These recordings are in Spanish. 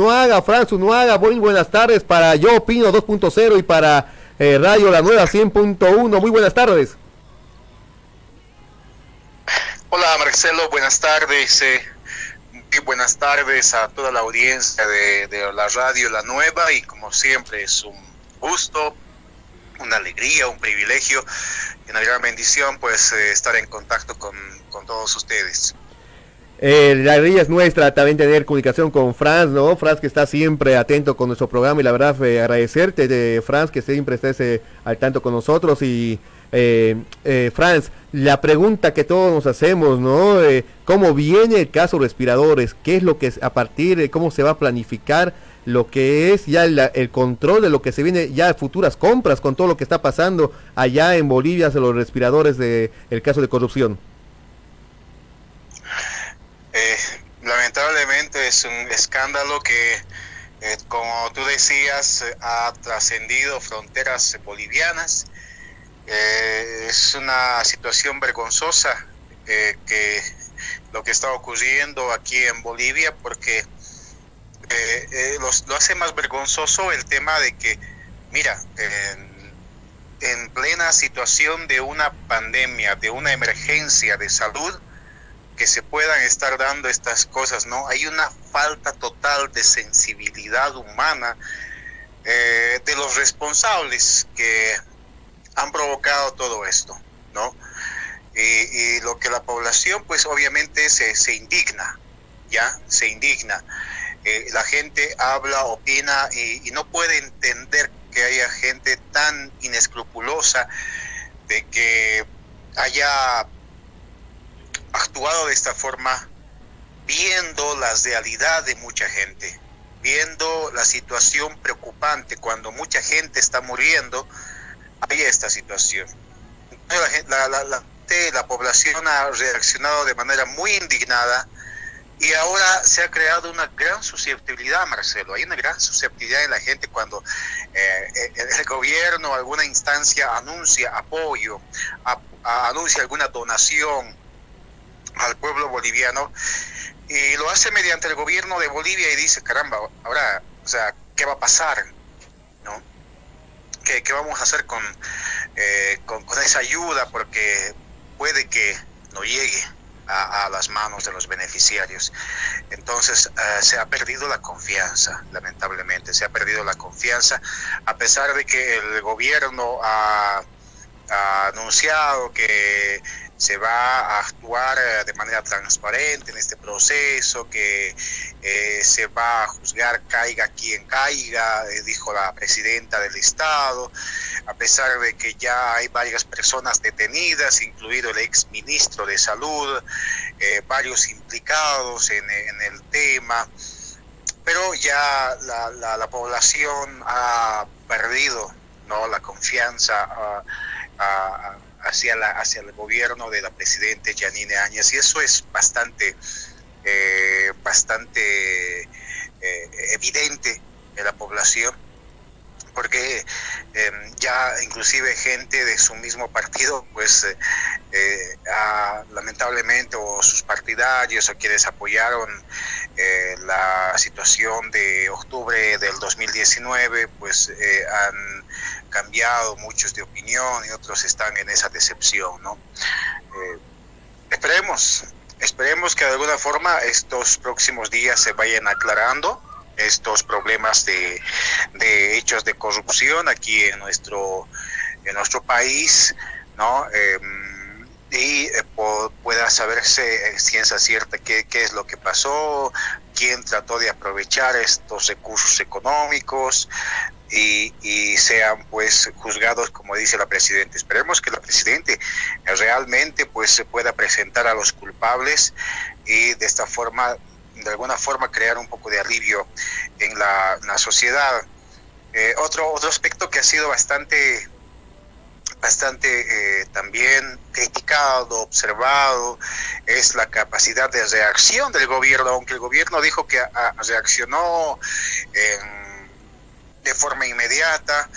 Unuaga, Franz Unuaga, muy buenas tardes para Yo Opino 2.0 y para eh, Radio La Nueva 100.1. Muy buenas tardes. Hola Marcelo, buenas tardes. Eh, muy buenas tardes a toda la audiencia de, la Radio La Nueva y como siempre es un gusto, una alegría, un privilegio y una gran bendición pues eh, estar en contacto con, con todos ustedes. Eh, la alegría es nuestra también tener comunicación con Franz, ¿no? Franz que está siempre atento con nuestro programa y la verdad eh, agradecerte de Franz que siempre estés eh, al tanto con nosotros y eh, eh, Franz, la pregunta que todos nos hacemos, ¿no? Eh, ¿Cómo viene el caso respiradores? ¿Qué es lo que es a partir de cómo se va a planificar lo que es ya el, control de lo que se viene ya de futuras compras con todo lo que está pasando allá en Bolivia de los respiradores de el caso de corrupción? Eh, lamentablemente es un escándalo que, eh, como tú decías, ha trascendido fronteras bolivianas. Eh, es una situación vergonzosa que lo que está ocurriendo aquí en Bolivia porque los- lo hace más vergonzoso el tema de que, mira, en plena situación de una pandemia, de una emergencia de salud, que se puedan estar dando estas cosas, ¿no? Hay una falta total de sensibilidad humana eh, de los responsables que han provocado todo esto, ¿no? Y, lo que la población, pues obviamente se, se indigna, ¿ya? Se indigna. Eh, la gente habla, opina y no puede entender que haya gente tan inescrupulosa de que haya actuado de esta forma viendo la realidad de mucha gente, viendo la situación preocupante cuando mucha gente está muriendo, hay esta situación. La, población ha reaccionado de manera muy indignada y ahora se ha creado una gran susceptibilidad, Marcelo. Hay una gran susceptibilidad en la gente cuando eh, el, el gobierno, alguna instancia anuncia apoyo, anuncia alguna donación al pueblo boliviano y lo hace mediante el gobierno de Bolivia y dice, caramba, ahora, o sea, ¿qué va a pasar? ¿No? ¿Qué, qué vamos a hacer con, eh, con, esa ayuda? Porque puede que no llegue a, las manos de los beneficiarios. Entonces eh, se ha perdido la confianza, lamentablemente, se ha perdido la confianza, a pesar de que el gobierno ha anunciado que se va a actuar eh, de manera transparente en este proceso, que eh, se va a juzgar caiga quien caiga, eh, dijo la presidenta del Estado, a pesar de que ya hay varias personas detenidas, incluido el ex ministro de Salud, eh, varios implicados en, el tema, pero ya la, la, la población ha perdido ¿no? la confianza. Uh, uh, hacia, la, hacia el gobierno de la presidenta Janine Áñez y eso es bastante, eh, bastante eh, evidente en la población porque eh, ya inclusive gente de su mismo partido pues eh, lamentablemente o sus partidarios o quienes apoyaron la situación de octubre del 2019 pues han cambiado muchos de opinión y otros están en esa decepción, ¿no? Eh, esperemos, esperemos que de alguna forma estos próximos días se vayan aclarando estos problemas de, de hechos de corrupción aquí en nuestro, en nuestro país, ¿no? Eh, y eh, pueda saberse en ciencia cierta qué, qué es lo que pasó, quién trató de aprovechar estos recursos económicos, y, y, sean pues juzgados como dice la presidenta. Esperemos que la presidenta realmente pues se pueda presentar a los culpables y de esta forma, de alguna forma crear un poco de alivio en la, sociedad. Eh, otro, otro aspecto que ha sido bastante bastante eh, también criticado, observado, es la capacidad de reacción del gobierno, aunque el gobierno dijo que a, a reaccionó en de forma inmediata.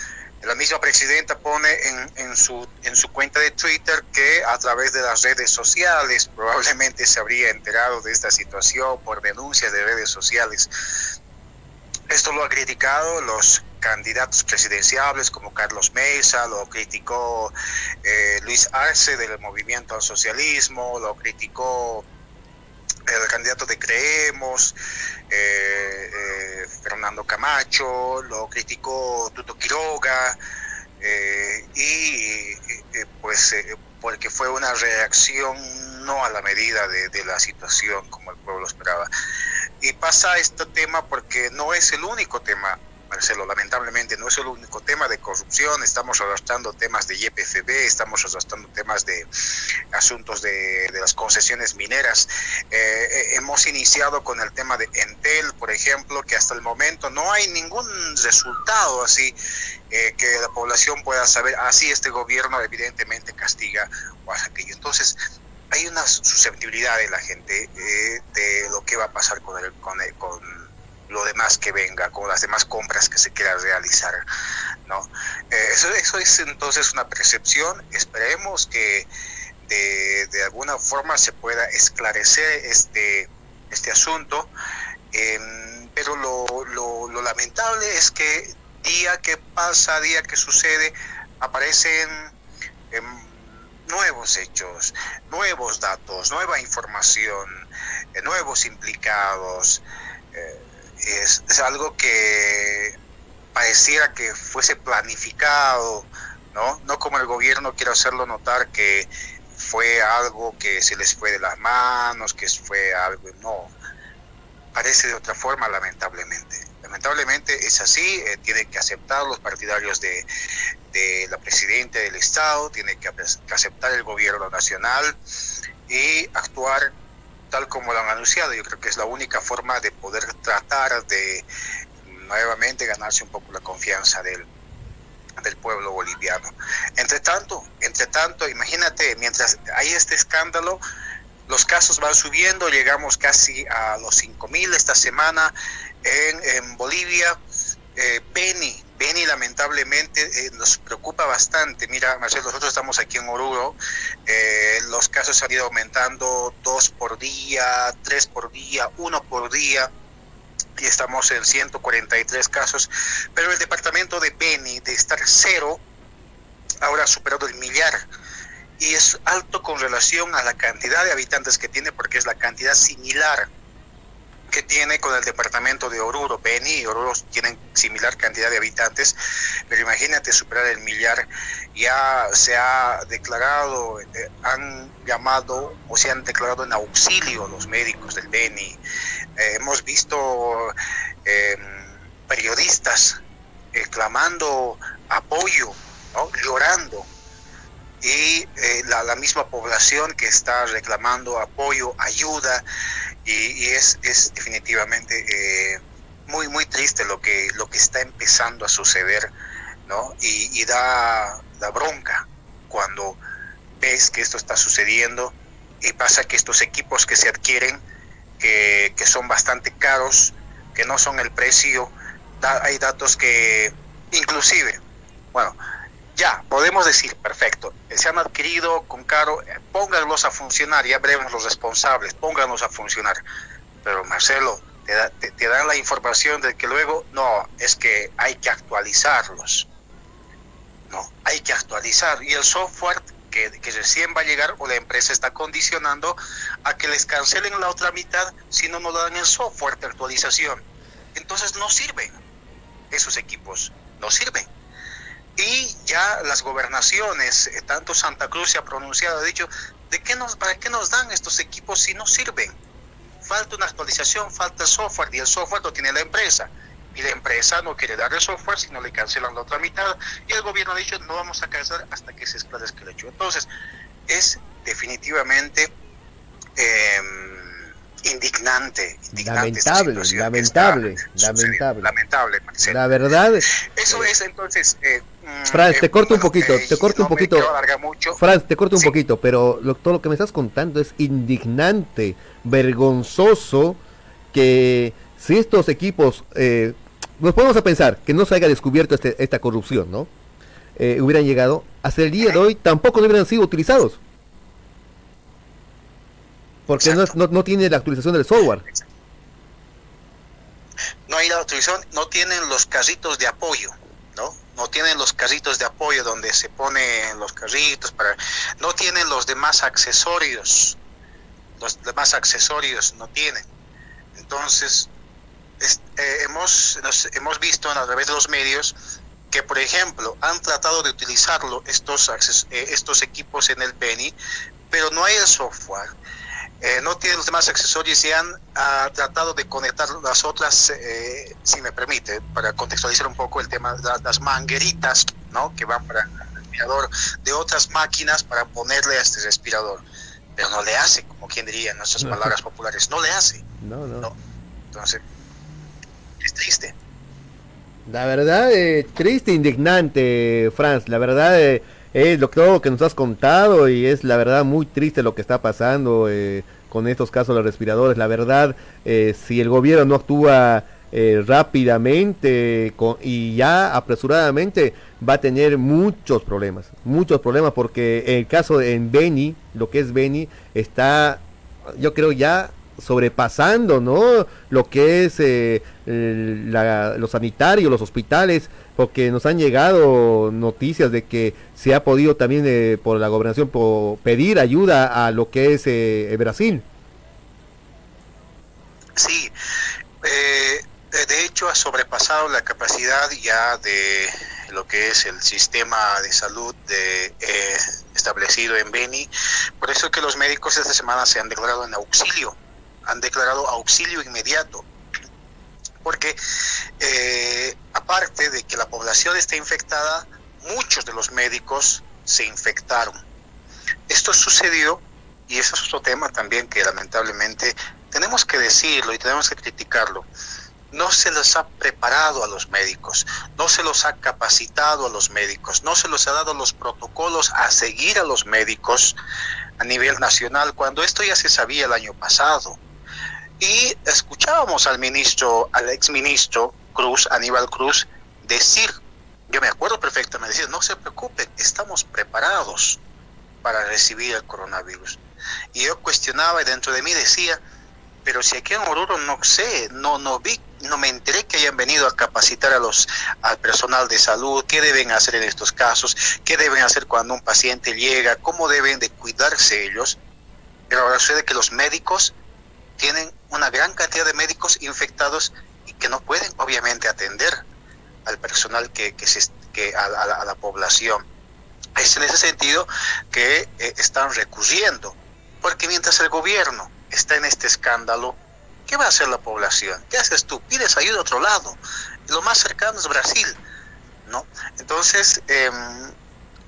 La misma presidenta pone en, en, su, en su cuenta de Twitter que a través de las redes sociales probablemente se habría enterado de esta situación por denuncias de redes sociales. Esto lo ha criticado los candidatos presidenciables como Carlos Mesa, lo criticó eh, Luis Arce del movimiento al socialismo, lo criticó el candidato de Creemos, eh, eh, Fernando Camacho, lo criticó Tuto Quiroga, y pues porque fue una reacción no a la medida de la situación como el pueblo esperaba. Y pasa este tema porque no es el único tema, Marcelo, lamentablemente no es el único tema de corrupción, estamos arrastrando temas de YPFB, estamos arrastrando temas de asuntos de, las concesiones mineras. Eh, eh, hemos iniciado con el tema de Entel, por ejemplo, que hasta el momento no hay ningún resultado así eh, que la población pueda saber, así este gobierno evidentemente castiga o aquello. Entonces, hay una susceptibilidad de la gente de lo que va a pasar con, el, lo demás que venga, con las demás compras que se quieran realizar. ¿no? Eh, eso, eso es entonces una percepción. Esperemos que de, alguna forma se pueda esclarecer este, este asunto. Em, pero lo, lo, lamentable es que día que pasa, día que sucede, aparecen nuevos hechos, nuevos datos, nueva información, eh, nuevos implicados. Eh, es, algo que pareciera que fuese planificado, ¿no? No como el gobierno quiere hacerlo notar que fue algo que se les fue de las manos, que fue algo, no, parece de otra forma lamentablemente. Lamentablemente es así, eh, tienen que aceptar los partidarios de, de la presidenta del Estado, tiene que, aceptar el gobierno nacional y actuar tal como lo han anunciado. Yo creo que es la única forma de poder tratar de nuevamente ganarse un poco la confianza del, del pueblo boliviano. Entre tanto, entre tanto, imagínate, mientras hay este escándalo, los casos van subiendo, llegamos casi a los 5.000 esta semana en, en Bolivia. Eh, Beni lamentablemente eh, nos preocupa bastante. Mira, Marcelo, nosotros estamos aquí en Oruro, eh, los casos han ido aumentando dos por día, tres por día, uno por día y estamos en 143 casos, pero el departamento de Beni, de estar cero, ahora ha superado el millar y es alto con relación a la cantidad de habitantes que tiene porque es la cantidad similar que tiene con el departamento de Oruro. Beni y Oruro tienen similar cantidad de habitantes, pero imagínate superar el millar. Ya se ha declarado, eh, han llamado o se han declarado en auxilio los médicos del Beni. Eh, hemos visto em, periodistas eh, clamando apoyo, llorando y la, la, misma población que está reclamando apoyo, ayuda, y, es, es, definitivamente eh, muy, muy triste lo que, lo que está empezando a suceder, ¿no? Y, da, da bronca cuando ves que esto está sucediendo y pasa que estos equipos que se adquieren, que, que son bastante caros, que no son el precio, hay datos que inclusive, bueno, ya, podemos decir, perfecto, se han adquirido con caro, pónganlos a funcionar, ya veremos los responsables, pónganlos a funcionar. Pero Marcelo, te, te, dan la información de que luego, no, es que hay que actualizarlos. No, hay que actualizar. Y el software que recién va a llegar o la empresa está condicionando a que les cancelen la otra mitad si no nos dan el software de actualización. Entonces no sirven esos equipos, no sirven y ya las gobernaciones, eh, tanto Santa Cruz se ha pronunciado, ha dicho, ¿de qué nos, ¿para qué nos dan estos equipos si no sirven? Falta una actualización, falta software y el software lo tiene la empresa. Y la empresa no quiere dar el software, sino le cancelan la otra mitad. Y el gobierno ha dicho, no vamos a cancelar hasta que se esclarezca el hecho. Entonces, es definitivamente... Eh, indignante, lamentable, lamentable, lamentable, lamentable, La verdad. Eso es entonces. Eh, Franz, te eh, corto un poquito, te corto un poquito. Franz, te corto un poquito, pero todo lo que me estás contando es indignante, vergonzoso que si estos equipos eh, nos ponemos a pensar que no se haya descubierto este, esta corrupción, ¿no? Eh, hubieran llegado, hasta el día de hoy tampoco no hubieran sido utilizados. Porque no, no, tiene la actualización del software. no hay la autorización, no tienen los carritos de apoyo, ¿no? No tienen los carritos de apoyo donde se ponen los carritos para, no tienen los demás accesorios, los demás accesorios no tienen. Entonces, eh, hemos, hemos visto a través de los medios que, por ejemplo, han tratado de utilizarlo estos, eh, estos equipos en el Beni, pero no hay el software eh, no tiene los demás accesorios y han ah, tratado de conectar las otras, eh, si me permite, para contextualizar un poco el tema, de las mangueritas ¿no? que van para el respirador de otras máquinas para ponerle a este respirador. Pero no le hace, como quien diría en nuestras palabras populares, no le hace. No, no. Entonces, es triste. La verdad, eh, triste, indignante, Franz. La verdad, es lo, todo lo que nos has contado y es la verdad muy triste lo que está pasando eh, con estos casos de los respiradores. La verdad, eh, si el gobierno no actúa eh, rápidamente y ya apresuradamente, va a tener muchos problemas, muchos problemas, porque el caso en Beni, lo que es Beni, está, yo creo ya sobrepasando, ¿no? Lo que es los sanitarios, los hospitales, porque nos han llegado noticias de que se ha podido también eh, por la gobernación pedir ayuda a lo que es eh, Brasil. Sí, eh, de hecho ha sobrepasado la capacidad ya de lo que es el sistema de salud de, establecido en Beni. Por eso que los médicos esta semana se han declarado en auxilio, han declarado auxilio inmediato porque eh, aparte de que la población está infectada, muchos de los médicos se infectaron. Esto sucedió, y eso es otro tema también que lamentablemente tenemos que decirlo y tenemos que criticarlo. No se les ha preparado a los médicos, no se los ha capacitado a los médicos, no se les ha dado los protocolos a seguir a los médicos a nivel nacional, cuando esto ya se sabía el año pasado. Y escuchábamos al ministro, al exministro Cruz, Aníbal Cruz, decir, yo me acuerdo perfectamente, decir, no se preocupen, estamos preparados para recibir el coronavirus. Y yo cuestionaba y dentro de mí decía, pero si aquí en Oruro no sé, no, no vi, no me enteré que hayan venido a capacitar a los, al personal de salud, qué deben hacer en estos casos, qué deben hacer cuando un paciente llega, cómo deben de cuidarse ellos. Pero ahora sucede que los médicos tienen una gran cantidad de médicos infectados y que no pueden obviamente atender al personal que, que, se, que a, la, población. Es en ese sentido que eh, están recurriendo, porque mientras el gobierno está en este escándalo, ¿qué va a hacer la población? ¿Qué haces tú? Pides ayuda a otro lado. Lo más cercano es Brasil, ¿no? Entonces, em,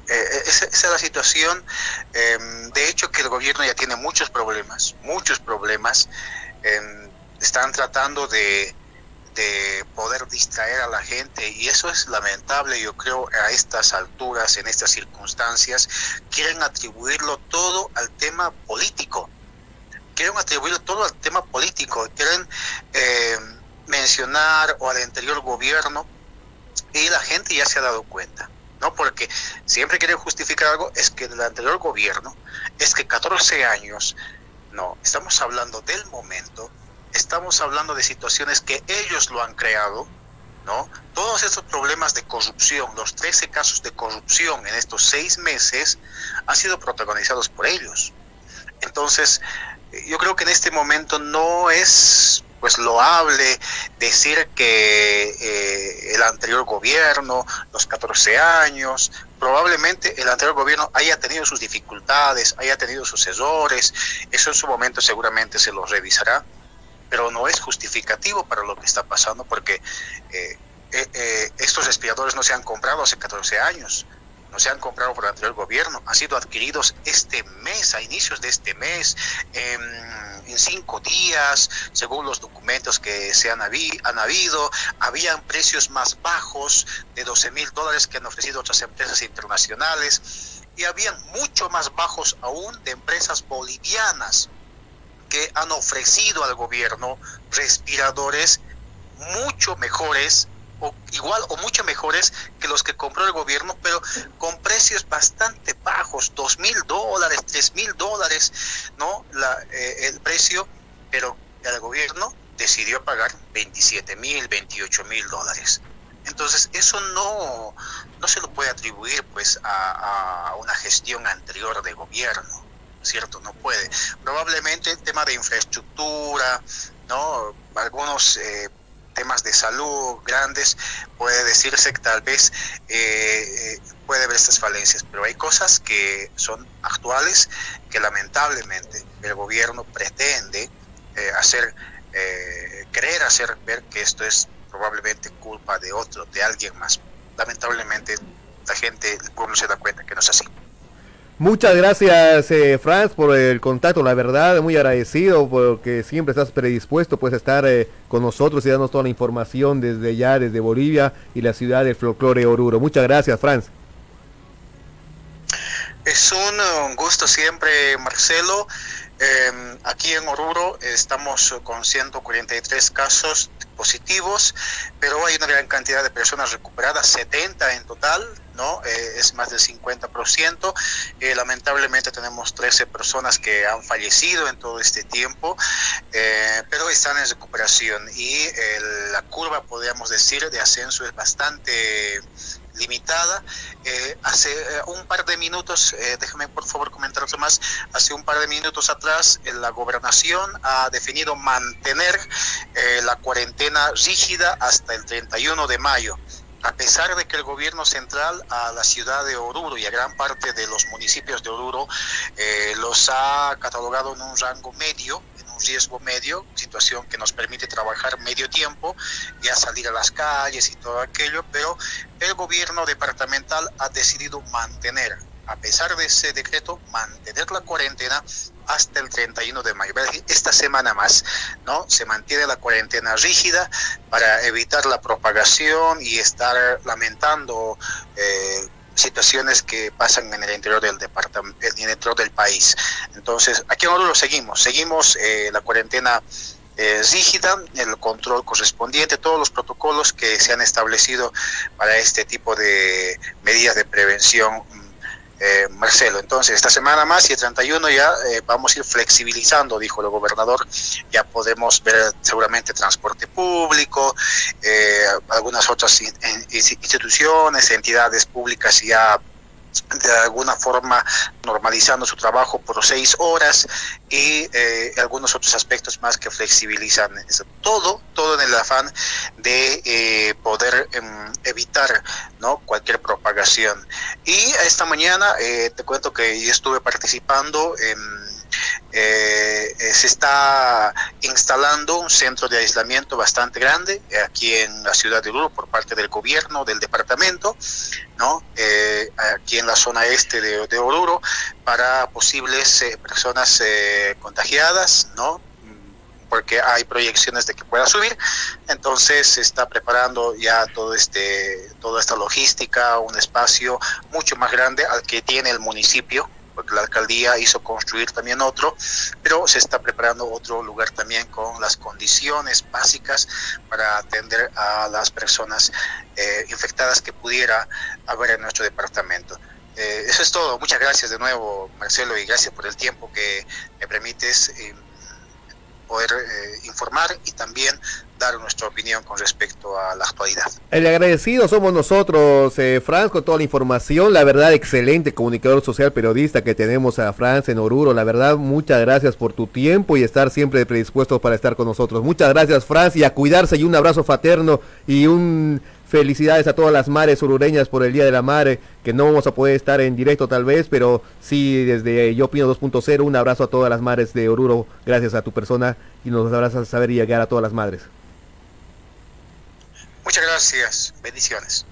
eh, esa, es la situación. Em, de hecho, que el gobierno ya tiene muchos problemas, muchos problemas. Em, están tratando de, de poder distraer a la gente y eso es lamentable, yo creo, a estas alturas, en estas circunstancias, quieren atribuirlo todo al tema político, quieren atribuirlo todo al tema político, quieren em, mencionar o al anterior gobierno y la gente ya se ha dado cuenta. ¿No? Porque siempre quieren justificar algo, es que el anterior gobierno, es que 14 años, no, estamos hablando del momento, estamos hablando de situaciones que ellos lo han creado, ¿no? Todos estos problemas de corrupción, los 13 casos de corrupción en estos seis meses, han sido protagonizados por ellos. Entonces, yo creo que en este momento no es pues loable decir que eh, el anterior gobierno, los 14 años, probablemente el anterior gobierno haya tenido sus dificultades, haya tenido sus errores, eso en su momento seguramente se lo revisará, pero no es justificativo para lo que está pasando porque eh, eh, estos respiradores no se han comprado hace 14 años, no se han comprado por el anterior gobierno, han sido adquiridos este mes, a inicios de este mes, en cinco días, según los documentos que se han, han habido, habían precios más bajos de 12 mil dólares que han ofrecido otras empresas internacionales y habían mucho más bajos aún de empresas bolivianas que han ofrecido al gobierno respiradores mucho mejores o igual o mucho mejores que los que compró el gobierno, pero con precios bastante bajos, dos mil dólares, tres mil dólares, ¿no? La, eh, el precio, pero el gobierno decidió pagar 27 mil, 28 mil dólares. Entonces, eso no, no se lo puede atribuir pues a, una gestión anterior de gobierno, ¿cierto? No puede. Probablemente el tema de infraestructura, ¿no? Algunos eh, temas de salud grandes, puede decirse que tal vez eh, puede haber estas falencias, pero hay cosas que son actuales que lamentablemente el gobierno pretende eh, hacer, querer hacer ver que esto es probablemente culpa de otro, de alguien más. Lamentablemente la gente, el pueblo se da cuenta que no es así. Muchas gracias, eh, Franz, por el contacto. La verdad, muy agradecido porque siempre estás predispuesto pues, a estar eh, con nosotros y darnos toda la información desde ya, desde Bolivia y la ciudad del folclore Oruro. Muchas gracias, Franz. Es un gusto siempre, Marcelo. Eh, aquí en Oruro estamos con 143 casos positivos, pero hay una gran cantidad de personas recuperadas, 70 en total, ¿no? Eh, es más del 50%. Eh, lamentablemente tenemos 13 personas que han fallecido en todo este tiempo, eh, pero están en recuperación y la curva, podríamos decir, de ascenso es bastante limitada. Eh, hace eh, un par de minutos, eh, déjame por favor comentar otro más, hace un par de minutos atrás la gobernación ha definido mantener la cuarentena rígida hasta el 31 de mayo a pesar de que el gobierno central a la ciudad de Oruro y a gran parte de los municipios de Oruro los ha catalogado en un rango medio, riesgo medio, situación que nos permite trabajar medio tiempo, ya salir a las calles y todo aquello, pero el gobierno departamental ha decidido mantener, a pesar de ese decreto, mantener la cuarentena hasta el 31 de mayo. Esta semana más, ¿no? Se mantiene la cuarentena rígida para evitar la propagación y estar lamentando eh, situaciones que pasan en el interior del departamento, en el interior del país. Entonces, aquí en Oruro seguimos, seguimos eh, la cuarentena eh, rígida, el control correspondiente, todos los protocolos que se han establecido para este tipo de medidas de prevención eh, Marcelo. Entonces, esta semana más y el 31 ya eh, vamos a ir flexibilizando, dijo el gobernador, ya podemos ver seguramente transporte público, eh, algunas otras instituciones, entidades públicas ya de alguna forma normalizando su trabajo por seis horas y eh, algunos otros aspectos más que flexibilizan todo, todo en el afán de eh, poder em, evitar ¿no? cualquier propagación. Y esta mañana eh, te cuento que yo estuve participando en eh, eh, se está instalando un centro de aislamiento bastante grande eh, aquí en la ciudad de Oruro por parte del gobierno, del departamento, ¿no? aquí en la zona este de, de Oruro para posibles personas contagiadas, ¿no? porque hay proyecciones de que pueda subir, entonces se está preparando ya todo este, toda esta logística, un espacio mucho más grande al que tiene el municipio, porque la alcaldía hizo construir también otro, pero se está preparando otro lugar también con las condiciones básicas para atender a las personas eh, infectadas que pudiera haber en nuestro departamento. Eh, eso es todo. Muchas gracias de nuevo, Marcelo, y gracias por el tiempo que me permites. Eh, poder eh, informar y también dar nuestra opinión con respecto a la actualidad. El agradecido somos nosotros, eh, Franz, con toda la información. La verdad, excelente comunicador social periodista que tenemos a Franz en Oruro. La verdad, muchas gracias por tu tiempo y estar siempre predispuesto para estar con nosotros. Muchas gracias, Franz, y a cuidarse y un abrazo fraterno y un Felicidades a todas las mares urureñas por el Día de la Madre, que no vamos a poder estar en directo tal vez, pero sí desde Yo Opino 2.0, un abrazo a todas las madres de Oruro, gracias a tu persona y nos abrazas a saber llegar a todas las madres. Muchas gracias, bendiciones.